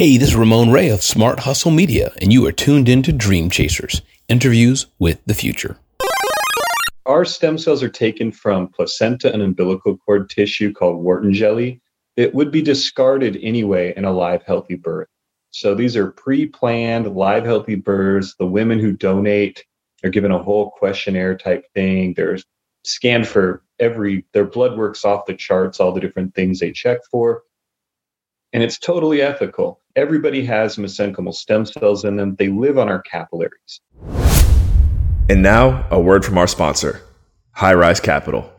Hey, this is Ramon Ray of Smart Hustle Media, and you are tuned into Dream Chasers interviews with the future. Our stem cells are taken from placenta and umbilical cord tissue called Wharton jelly. It would be discarded anyway in a live, healthy birth. So these are pre planned, live, healthy births. The women who donate are given a whole questionnaire type thing. They're scanned for every, their blood work's off the charts, all the different things they check for. And it's totally ethical. Everybody has mesenchymal stem cells in them. They live on our capillaries. And now, a word from our sponsor, High Rise Capital.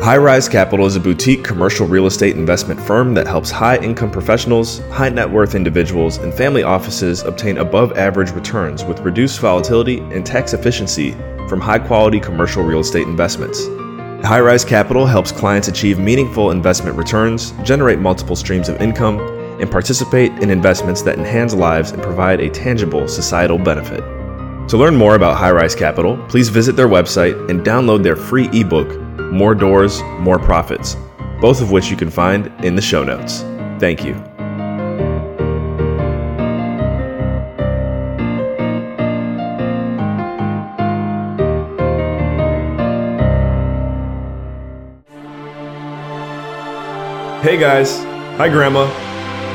High Rise Capital is a boutique commercial real estate investment firm that helps high income professionals, high net worth individuals, and family offices obtain above average returns with reduced volatility and tax efficiency from high quality commercial real estate investments. High Rise Capital helps clients achieve meaningful investment returns, generate multiple streams of income, and participate in investments that enhance lives and provide a tangible societal benefit. To learn more about High Rise Capital, please visit their website and download their free ebook, More Doors, More Profits, both of which you can find in the show notes. Thank you. Hey guys, hi Grandma.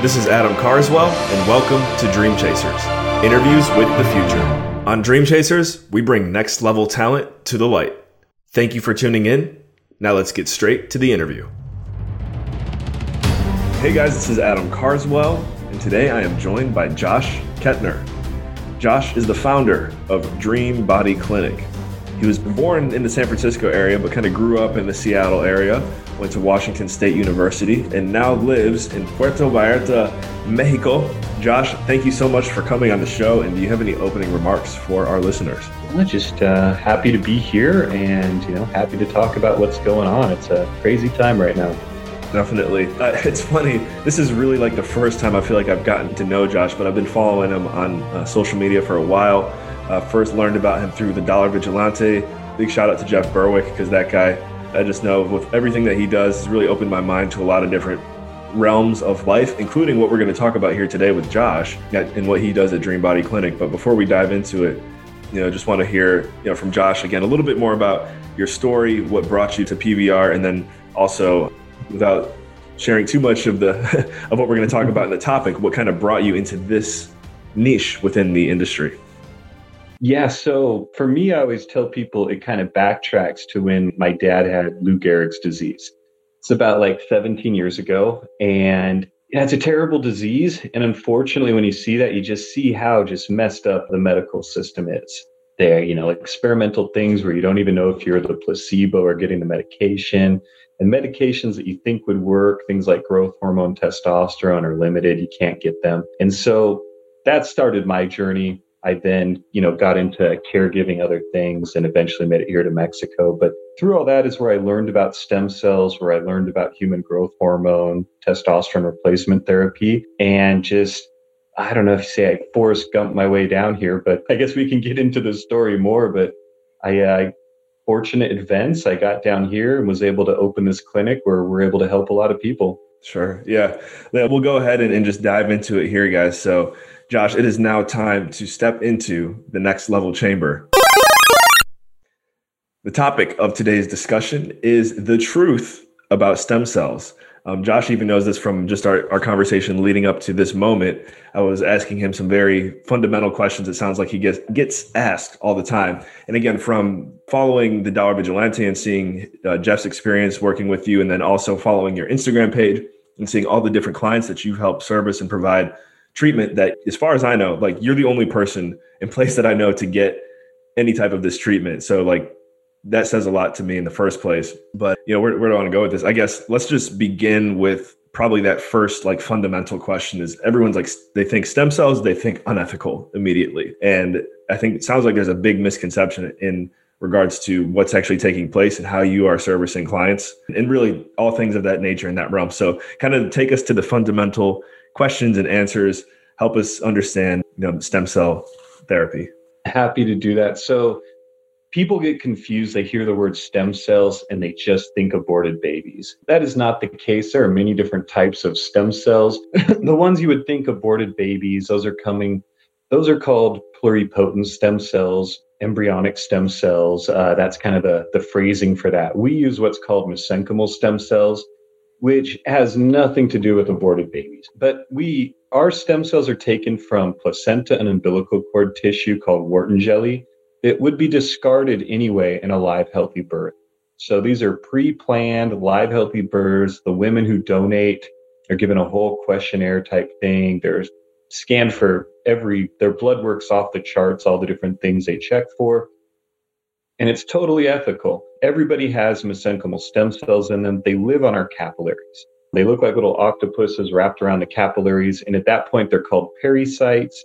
This is Adam Carswell, and welcome to Dream Chasers Interviews with the Future. On Dream Chasers, we bring next level talent to the light. Thank you for tuning in. Now let's get straight to the interview. Hey guys, this is Adam Carswell, and today I am joined by Josh Kettner. Josh is the founder of Dream Body Clinic. He was born in the San Francisco area, but kind of grew up in the Seattle area went to Washington State University, and now lives in Puerto Vallarta, Mexico. Josh, thank you so much for coming on the show. And do you have any opening remarks for our listeners? Well, just uh, happy to be here, and you know, happy to talk about what's going on. It's a crazy time right now. Definitely. Uh, it's funny. This is really like the first time I feel like I've gotten to know Josh, but I've been following him on uh, social media for a while. Uh, first learned about him through the Dollar Vigilante. Big shout out to Jeff Berwick because that guy I just know with everything that he does, has really opened my mind to a lot of different realms of life, including what we're going to talk about here today with Josh and what he does at Dream Body Clinic. But before we dive into it, you know, just want to hear, you know, from Josh again a little bit more about your story, what brought you to PVR, and then also, without sharing too much of the of what we're going to talk about in the topic, what kind of brought you into this niche within the industry. Yeah, so for me, I always tell people it kind of backtracks to when my dad had Lou Gehrig's disease. It's about like 17 years ago. And yeah, it's a terrible disease. And unfortunately, when you see that, you just see how just messed up the medical system is. There, you know, experimental things where you don't even know if you're the placebo or getting the medication. And medications that you think would work, things like growth hormone, testosterone, are limited. You can't get them. And so that started my journey I then, you know, got into caregiving other things and eventually made it here to Mexico. But through all that is where I learned about stem cells, where I learned about human growth hormone, testosterone replacement therapy, and just I don't know if you say I Forrest Gump my way down here, but I guess we can get into the story more. But I, uh, fortunate events, I got down here and was able to open this clinic where we're able to help a lot of people. Sure. Yeah. We'll go ahead and, and just dive into it here, guys. So Josh, it is now time to step into the next level chamber. The topic of today's discussion is the truth about stem cells. Um, Josh even knows this from just our, our conversation leading up to this moment. I was asking him some very fundamental questions. It sounds like he gets gets asked all the time. And again, from following the Dollar Vigilante and seeing uh, Jeff's experience working with you, and then also following your Instagram page and seeing all the different clients that you've helped service and provide treatment that, as far as I know, like you're the only person in place that I know to get any type of this treatment. So like that says a lot to me in the first place. But you know, where, where do I want to go with this? I guess let's just begin with probably that first like fundamental question is everyone's like they think stem cells, they think unethical immediately. And I think it sounds like there's a big misconception in regards to what's actually taking place and how you are servicing clients and really all things of that nature in that realm. So kind of take us to the fundamental questions and answers help us understand you know, stem cell therapy. Happy to do that. So, people get confused. They hear the word stem cells and they just think aborted babies. That is not the case. There are many different types of stem cells. the ones you would think aborted babies, those are coming, those are called pluripotent stem cells, embryonic stem cells. Uh, that's kind of the, the phrasing for that. We use what's called mesenchymal stem cells, which has nothing to do with aborted babies. But we, our stem cells are taken from placenta and umbilical cord tissue called Wharton jelly it would be discarded anyway in a live, healthy birth. So these are pre planned live, healthy births. The women who donate are given a whole questionnaire type thing. They're scanned for every, their blood works off the charts, all the different things they check for. And it's totally ethical. Everybody has mesenchymal stem cells in them. They live on our capillaries. They look like little octopuses wrapped around the capillaries. And at that point, they're called pericytes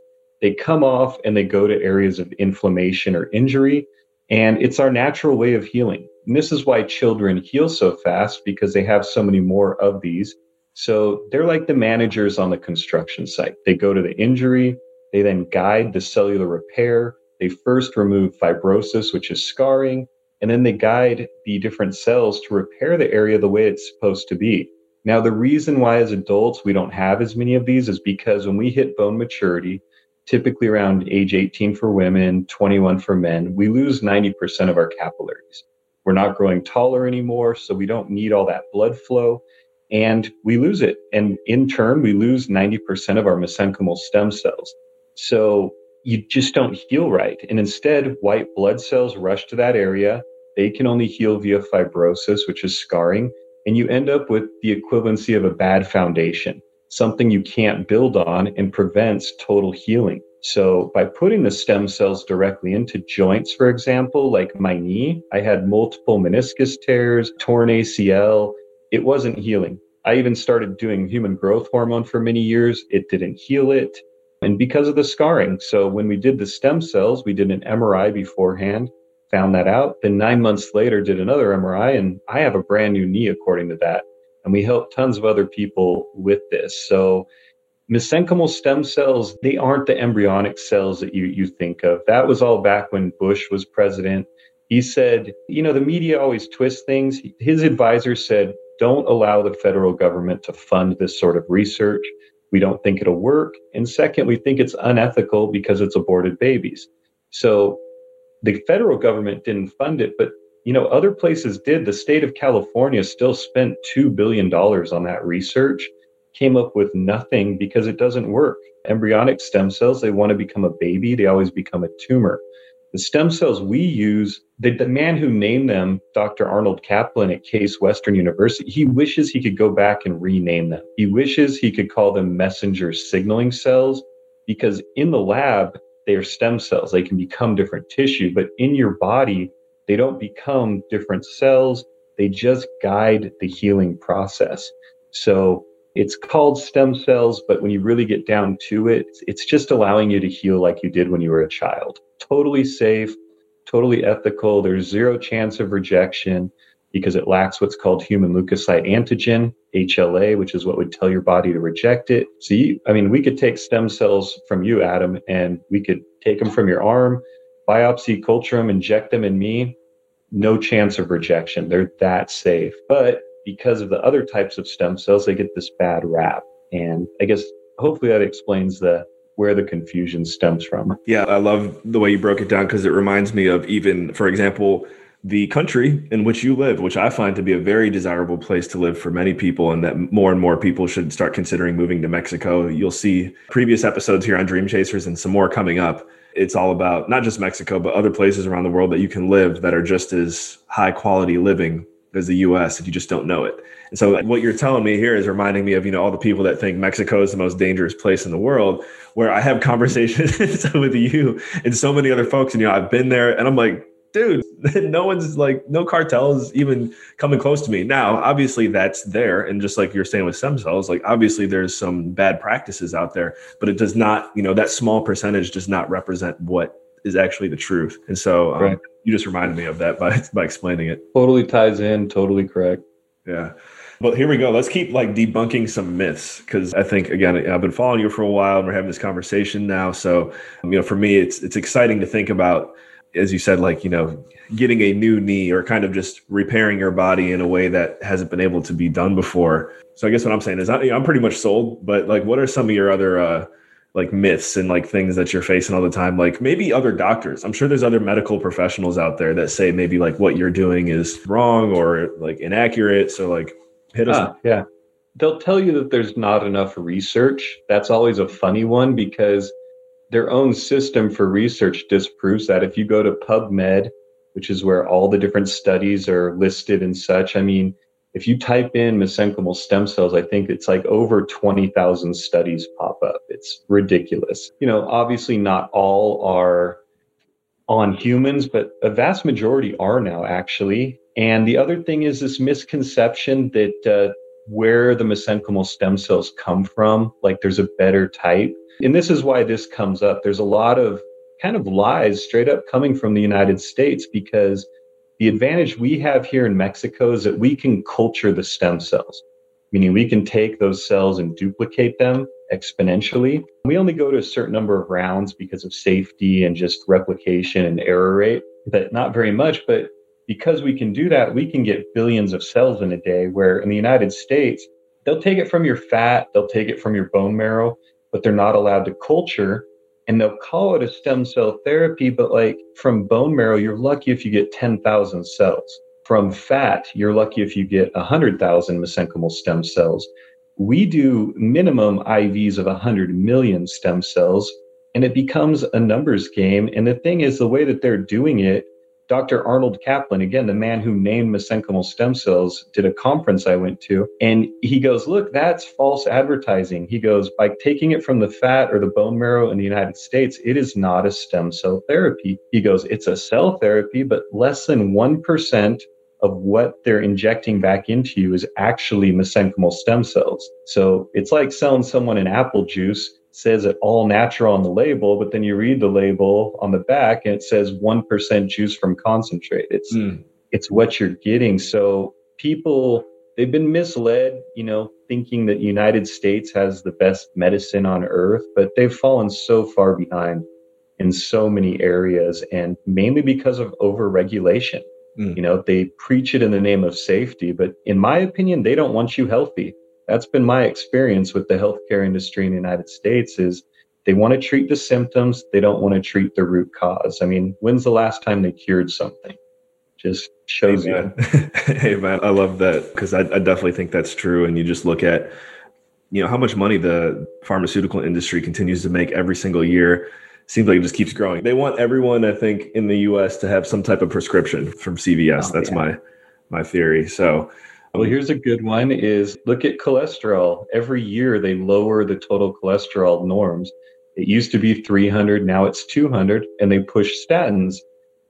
they come off and they go to areas of inflammation or injury. And it's our natural way of healing. And this is why children heal so fast because they have so many more of these. So they're like the managers on the construction site. They go to the injury, they then guide the cellular repair. They first remove fibrosis, which is scarring, and then they guide the different cells to repair the area the way it's supposed to be. Now, the reason why as adults we don't have as many of these is because when we hit bone maturity, typically around age 18 for women, 21 for men, we lose 90% of our capillaries. We're not growing taller anymore, so we don't need all that blood flow, and we lose it. And in turn, we lose 90% of our mesenchymal stem cells. So you just don't heal right. And instead, white blood cells rush to that area. They can only heal via fibrosis, which is scarring. And you end up with the equivalency of a bad foundation something you can't build on and prevents total healing. So by putting the stem cells directly into joints, for example, like my knee, I had multiple meniscus tears, torn ACL. It wasn't healing. I even started doing human growth hormone for many years. It didn't heal it. And because of the scarring. So when we did the stem cells, we did an MRI beforehand, found that out. Then nine months later, did another MRI, and I have a brand new knee according to that. And we help tons of other people with this. So mesenchymal stem cells, they aren't the embryonic cells that you, you think of. That was all back when Bush was president. He said, you know, the media always twists things. His advisor said, don't allow the federal government to fund this sort of research. We don't think it'll work. And second, we think it's unethical because it's aborted babies. So the federal government didn't fund it, but you know, other places did. The state of California still spent $2 billion on that research, came up with nothing because it doesn't work. Embryonic stem cells, they want to become a baby, they always become a tumor. The stem cells we use, the, the man who named them, Dr. Arnold Caplan at Case Western University, he wishes he could go back and rename them. He wishes he could call them messenger signaling cells because in the lab, they are stem cells. They can become different tissue, but in your body, they don't become different cells, they just guide the healing process. So it's called stem cells, but when you really get down to it, it's just allowing you to heal like you did when you were a child. Totally safe, totally ethical. There's zero chance of rejection because it lacks what's called human leukocyte antigen, HLA, which is what would tell your body to reject it. So, you, I mean, we could take stem cells from you, Adam, and we could take them from your arm, biopsy, culture them, inject them in me, no chance of rejection. They're that safe. But because of the other types of stem cells, they get this bad rap. And I guess hopefully that explains the where the confusion stems from. Yeah, I love the way you broke it down because it reminds me of even, for example, the country in which you live, which I find to be a very desirable place to live for many people, and that more and more people should start considering moving to Mexico. You'll see previous episodes here on Dream Chasers and some more coming up it's all about not just Mexico, but other places around the world that you can live that are just as high quality living as the US if you just don't know it. And so what you're telling me here is reminding me of, you know, all the people that think Mexico is the most dangerous place in the world, where I have conversations with you and so many other folks. And you know, I've been there and I'm like, dude, no one's like, no cartel is even coming close to me. Now, obviously, that's there. And just like you're saying with stem cells, like obviously there's some bad practices out there, but it does not, you know, that small percentage does not represent what is actually the truth. And so um. You just reminded me of that by, by explaining it. Totally ties in, totally correct. Yeah. But here we go. Let's keep like debunking some myths because I think again I've been following you for a while and we're having this conversation now. So you know, for me, it's it's exciting to think about as you said, like, you know, getting a new knee or kind of just repairing your body in a way that hasn't been able to be done before. So I guess what I'm saying is I, am pretty much sold, but like, what are some of your other, uh, like myths and like things that you're facing all the time like maybe other doctors. I'm sure there's other medical professionals out there that say maybe like what you're doing is wrong or like inaccurate. So like hit us ah, yeah. They'll tell you that there's not enough research. That's always a funny one because their own system for research disproves that. If you go to PubMed, which is where all the different studies are listed and such, I mean, if you type in mesenchymal stem cells, I think it's like over 20,000 studies pop up. It's ridiculous. You know, obviously not all are on humans, but a vast majority are now actually. And the other thing is this misconception that uh, where the mesenchymal stem cells come from, like there's a better type. And this is why this comes up. There's a lot of kind of lies straight up coming from the United States because the advantage we have here in Mexico is that we can culture the stem cells, meaning we can take those cells and duplicate them exponentially. We only go to a certain number of rounds because of safety and just replication and error rate, but not very much. But because we can do that, we can get billions of cells in a day, where in the United States, they'll take it from your fat, they'll take it from your bone marrow, but they're not allowed to culture. And they'll call it a stem cell therapy, but like from bone marrow, you're lucky if you get 10,000 cells. From fat, you're lucky if you get 100,000 mesenchymal stem cells. We do minimum IVs of 100 million stem cells, and it becomes a numbers game. And the thing is, the way that they're doing it Dr. Arnold Caplan, again, the man who named mesenchymal stem cells, did a conference I went to. And he goes, Look, that's false advertising. He goes, By taking it from the fat or the bone marrow in the United States, it is not a stem cell therapy. He goes, It's a cell therapy, but less than 1% of what they're injecting back into you is actually mesenchymal stem cells. So it's like selling someone an apple juice says it all natural on the label, but then you read the label on the back and it says 1% juice from concentrate. It's, mm. it's what you're getting. So people, they've been misled, you know, thinking that United States has the best medicine on earth, but they've fallen so far behind in so many areas and mainly because of overregulation. Mm. You know, they preach it in the name of safety, but in my opinion, they don't want you healthy that's been my experience with the healthcare industry in the United States is they want to treat the symptoms, they don't want to treat the root cause. I mean, when's the last time they cured something? Just shows hey, you. hey man, I love that because I, I definitely think that's true. And you just look at, you know, how much money the pharmaceutical industry continues to make every single year seems like it just keeps growing. They want everyone, I think, in the U.S. to have some type of prescription from CVS. Oh, That's yeah. my my theory. So well, here's a good one is look at cholesterol. Every year they lower the total cholesterol norms. It used to be 300, now it's 200, and they push statins.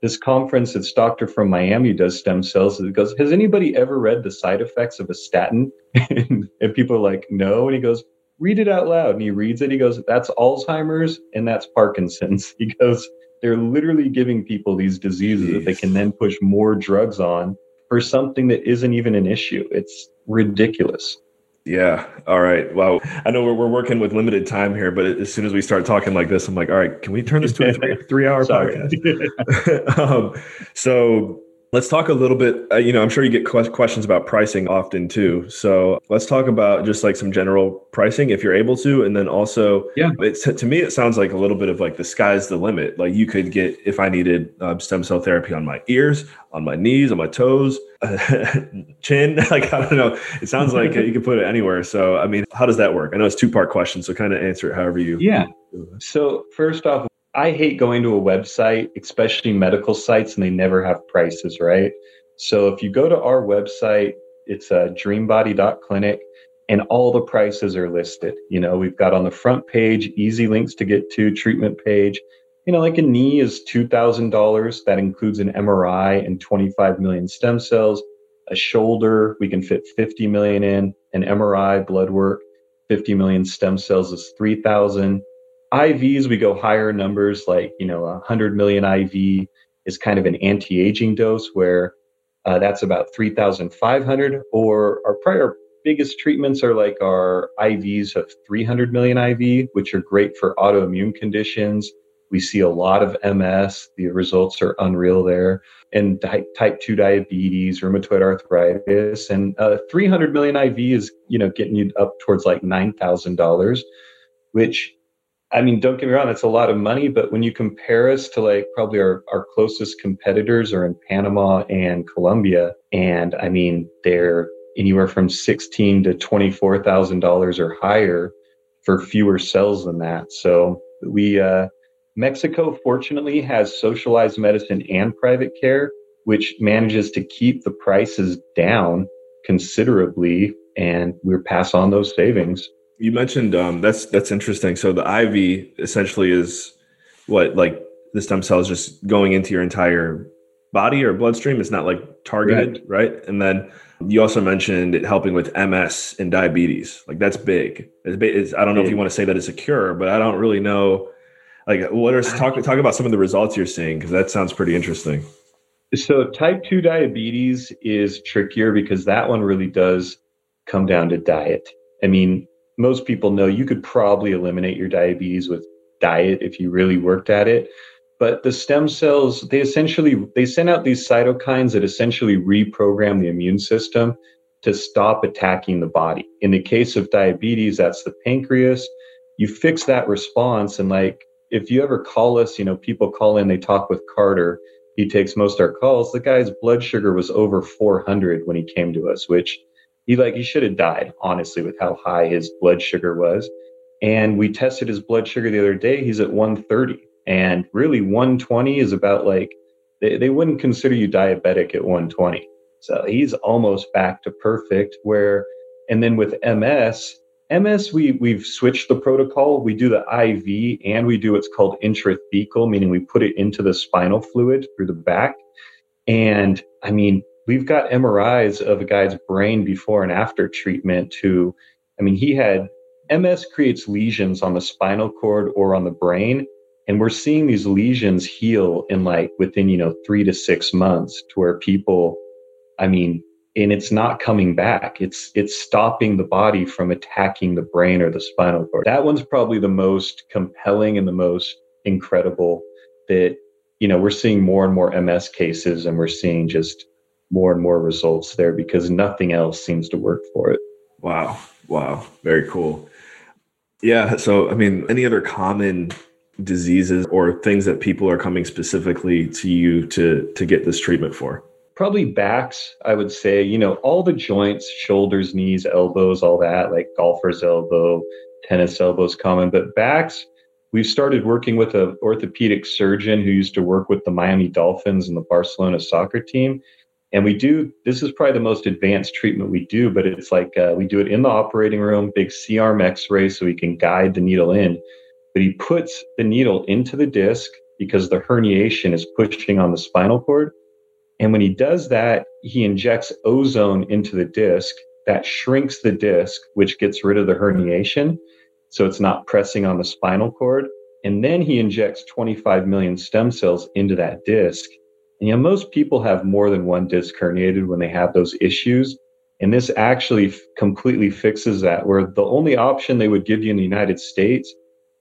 This conference, this doctor from Miami does stem cells. He goes, Has anybody ever read the side effects of a statin? and, people are like, No. And he goes, Read it out loud. And he reads it. He goes, That's Alzheimer's and that's Parkinson's. He goes, They're literally giving people these diseases Jeez. that they can then push more drugs on for something that isn't even an issue. It's ridiculous. Yeah. All right. Well, I know we're, we're working with limited time here, but as soon as we start talking like this, I'm like, all right, can we turn this to a three, three hour podcast? um, so Let's talk a little bit. Uh, you know, I'm sure you get questions about pricing often too. So let's talk about just like some general pricing if you're able to, and then also, yeah, it's to me it sounds like a little bit of like the sky's the limit. Like you could get if I needed um, stem cell therapy on my ears, on my knees, on my toes, chin. Like I don't know. It sounds like you can put it anywhere. So I mean, how does that work? I know it's two part question, so kind of answer it however you. Yeah. So first off, I hate going to a website, especially medical sites, and they never have prices, right? So if you go to our website, it's uh, dreambody.clinic, and all the prices are listed. You know, we've got on the front page easy links to get to, treatment page. You know, like a knee is $2,000. That includes an MRI and 25 million stem cells. A shoulder, we can fit 50 million in. An MRI, blood work, 50 million stem cells is 3,000. IVs, we go higher numbers, like, you know, 100 million IV is kind of an anti aging dose where uh, that's about 3,500. Or our prior biggest treatments are like our IVs of 300 million IV, which are great for autoimmune conditions, We see a lot of MS. The results are unreal there. And type 2 diabetes, rheumatoid arthritis, and uh, 300 million IV is, you know, getting you up towards like $9,000, which I mean, don't get me wrong, that's a lot of money, but when you compare us to like probably our, our closest competitors are in Panama and Colombia, and I mean, they're anywhere from sixteen to twenty-four thousand dollars or higher for fewer cells than that. So we uh, Mexico fortunately has socialized medicine and private care, which manages to keep the prices down considerably, and we pass on those savings. You mentioned um, that's that's interesting. So the IV essentially is what like the stem cells just going into your entire body or bloodstream. It's not like targeted, right? right? And then you also mentioned it helping with MS and diabetes. Like that's big. It's, it's, I don't know if you want to say that it's a cure, but I don't really know. Like, what are talk talk about some of the results you're seeing because that sounds pretty interesting. So, type two diabetes is trickier because that one really does come down to diet. I mean, most people know you could probably eliminate your diabetes with diet if you really worked at it. But the stem cells they essentially they send out these cytokines that essentially reprogram the immune system to stop attacking the body. In the case of diabetes that's the pancreas. You fix that response and like if you ever call us you know people call in they talk with carter. He takes most of our calls. The guy's blood sugar was over 400 when he came to us which he like he should have died honestly with how high his blood sugar was. And we tested his blood sugar the other day. He's at 130 and really 120 is about like they, they wouldn't consider you diabetic at 120 so he's almost back to perfect where and then with ms ms we we've switched the protocol. We do the iv and we do what's called intrathecal meaning we put it into the spinal fluid through the back. And i mean we've got MRIs of a guy's brain before and after treatment to, I mean, he had MS creates lesions on the spinal cord or on the brain. And we're seeing these lesions heal in like within, you know, three to six months to where people, I mean, and it's not coming back. It's it's stopping the body from attacking the brain or the spinal cord. That one's probably the most compelling and the most incredible that, you know, we're seeing more and more MS cases and we're seeing just more and more results there because nothing else seems to work for it. Wow. Wow. Very cool. Yeah. So, I mean, any other common diseases or things that people are coming specifically to you to to get this treatment for? Probably backs, I would say, you know, all the joints, shoulders, knees, elbows, all that, like golfer's elbow, tennis elbows common, but backs, we've started working with an orthopedic surgeon who used to work with the Miami Dolphins and the Barcelona soccer team and we do, this is probably the most advanced treatment we do, but it's like uh, we do it in the operating room, big C arm x ray so we can guide the needle in. But he puts the needle into the disc because the herniation is pushing on the spinal cord. And when he does that, he injects ozone into the disc that shrinks the disc, which gets rid of the herniation. So it's not pressing on the spinal cord. And then he injects 25 million stem cells into that disc you know, most people have more than one disc herniated when they have those issues. And this actually f- completely fixes that, where the only option they would give you in the United States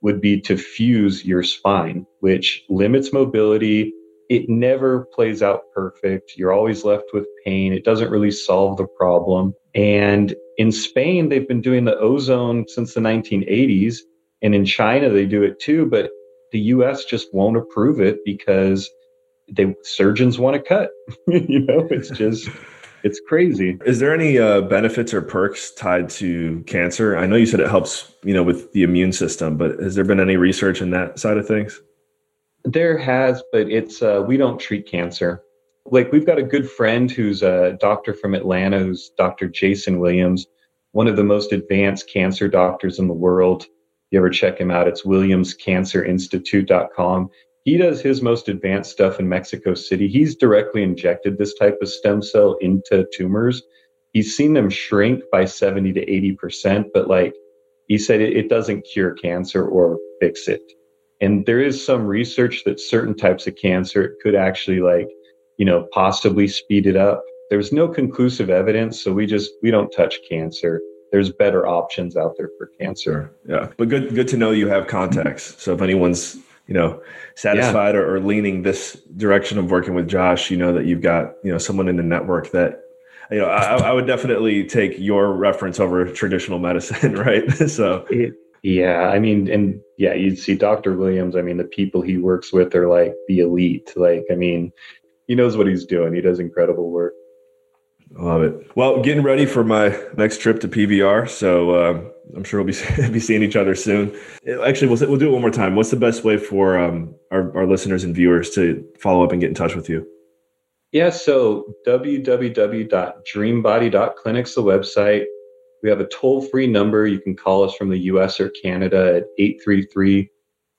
would be to fuse your spine, which limits mobility. It never plays out perfect. You're always left with pain. It doesn't really solve the problem. And in Spain, they've been doing the ozone since the 1980s. And in China, they do it too. But the US just won't approve it because they surgeons want to cut. you know, it's just it's crazy. Is there any uh, benefits or perks tied to cancer? I know you said it helps, you know, with the immune system, but has there been any research in that side of things? There has, but it's uh, we don't treat cancer. Like we've got a good friend who's a doctor from Atlanta, who's Dr. Jason Williams, one of the most advanced cancer doctors in the world. You ever check him out? It's williamscancerinstitute.com he does his most advanced stuff in Mexico City. He's directly injected this type of stem cell into tumors. He's seen them shrink by 70 to 80%, but like he said, it, it doesn't cure cancer or fix it. And there is some research that certain types of cancer could actually like, you know, possibly speed it up. There's no conclusive evidence, so we just we don't touch cancer. There's better options out there for cancer. Yeah, but good good to know you have contacts. So if anyone's you know satisfied yeah. or, or, leaning this direction of working with Josh, you know that you've got you know someone in the network that you know I, I would definitely take your reference over traditional medicine, right? so. It, yeah, I mean, and yeah, you'd see Dr. Williams. I mean, the people he works with are like the elite. Like, I mean, he knows what he's doing. He does incredible work. I love it. Well, getting ready for my next trip to PVR, so uh, I'm sure we'll be be seeing each other soon. Actually, we'll we'll do it one more time. What's the best way for um, our our listeners and viewers to follow up and get in touch with you? Yeah, so www.dreambody.clinic's the website. We have a toll free number. You can call us from the US or Canada at 833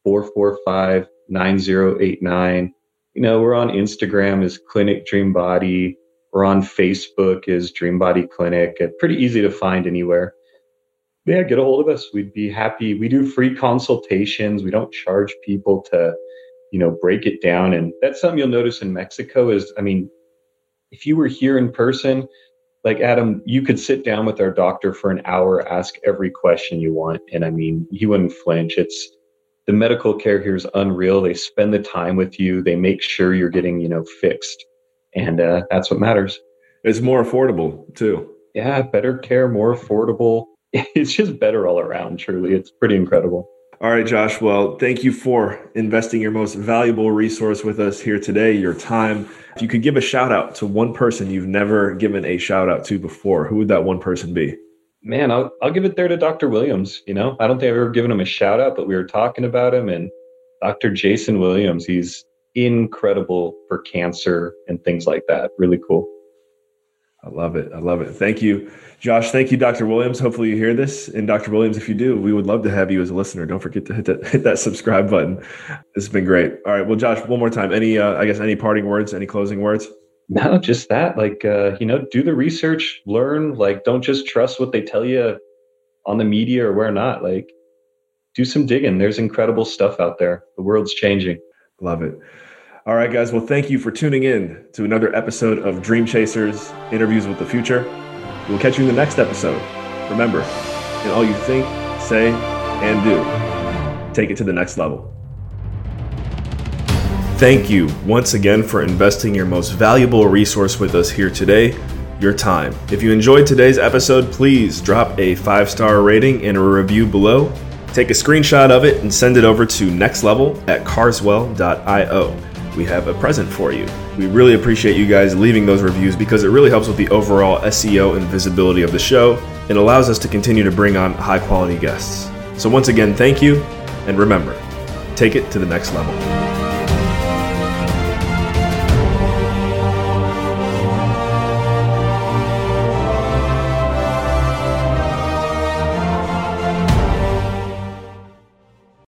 445 9089. You know, we're on Instagram as Clinic Dream Body. We're on Facebook as Dream Body Clinic. Pretty easy to find anywhere. Yeah, get a hold of us. We'd be happy. We do free consultations. We don't charge people to, you know, break it down. And that's something you'll notice in Mexico is, I mean, if you were here in person, like Adam, you could sit down with our doctor for an hour, ask every question you want. And I mean, he wouldn't flinch. It's the medical care here is unreal. They spend the time with you. They make sure you're getting, you know, fixed and uh, that's what matters. It's more affordable too. Yeah, better care, more affordable. It's just better all around. Truly, it's pretty incredible. All right, Josh. Well, thank you for investing your most valuable resource with us here today, your time. If you could give a shout out to one person you've never given a shout out to before, who would that one person be? Man, I'll, I'll give it there to Dr. Williams. You know, I don't think I've ever given him a shout out, but we were talking about him and Dr. Jason Williams. He's incredible for cancer and things like that. Really cool. I love it. I love it. Thank you, Josh. Thank you, Dr. Williams. Hopefully you hear this. And Dr. Williams, if you do, we would love to have you as a listener. Don't forget to hit that hit that subscribe button. This has been great. All right. Well, Josh, one more time. Any uh, I guess any parting words, any closing words? No, just that. Like uh, you know, do the research, learn, like don't just trust what they tell you on the media or where not. Like do some digging. There's incredible stuff out there. The world's changing. Love it. All right, guys. Well, thank you for tuning in to another episode of Dream Chasers Interviews with the Future. We'll catch you in the next episode. Remember, in all you think, say, and do, take it to the next level. Thank you once again for investing your most valuable resource with us here today your time. If you enjoyed today's episode, please drop a five star rating and a review below. Take a screenshot of it and send it over to nextlevel at carswell.io we have a present for you. We really appreciate you guys leaving those reviews because it really helps with the overall SEO and visibility of the show and allows us to continue to bring on high quality guests. So, once again, thank you, and remember, take it to the next level.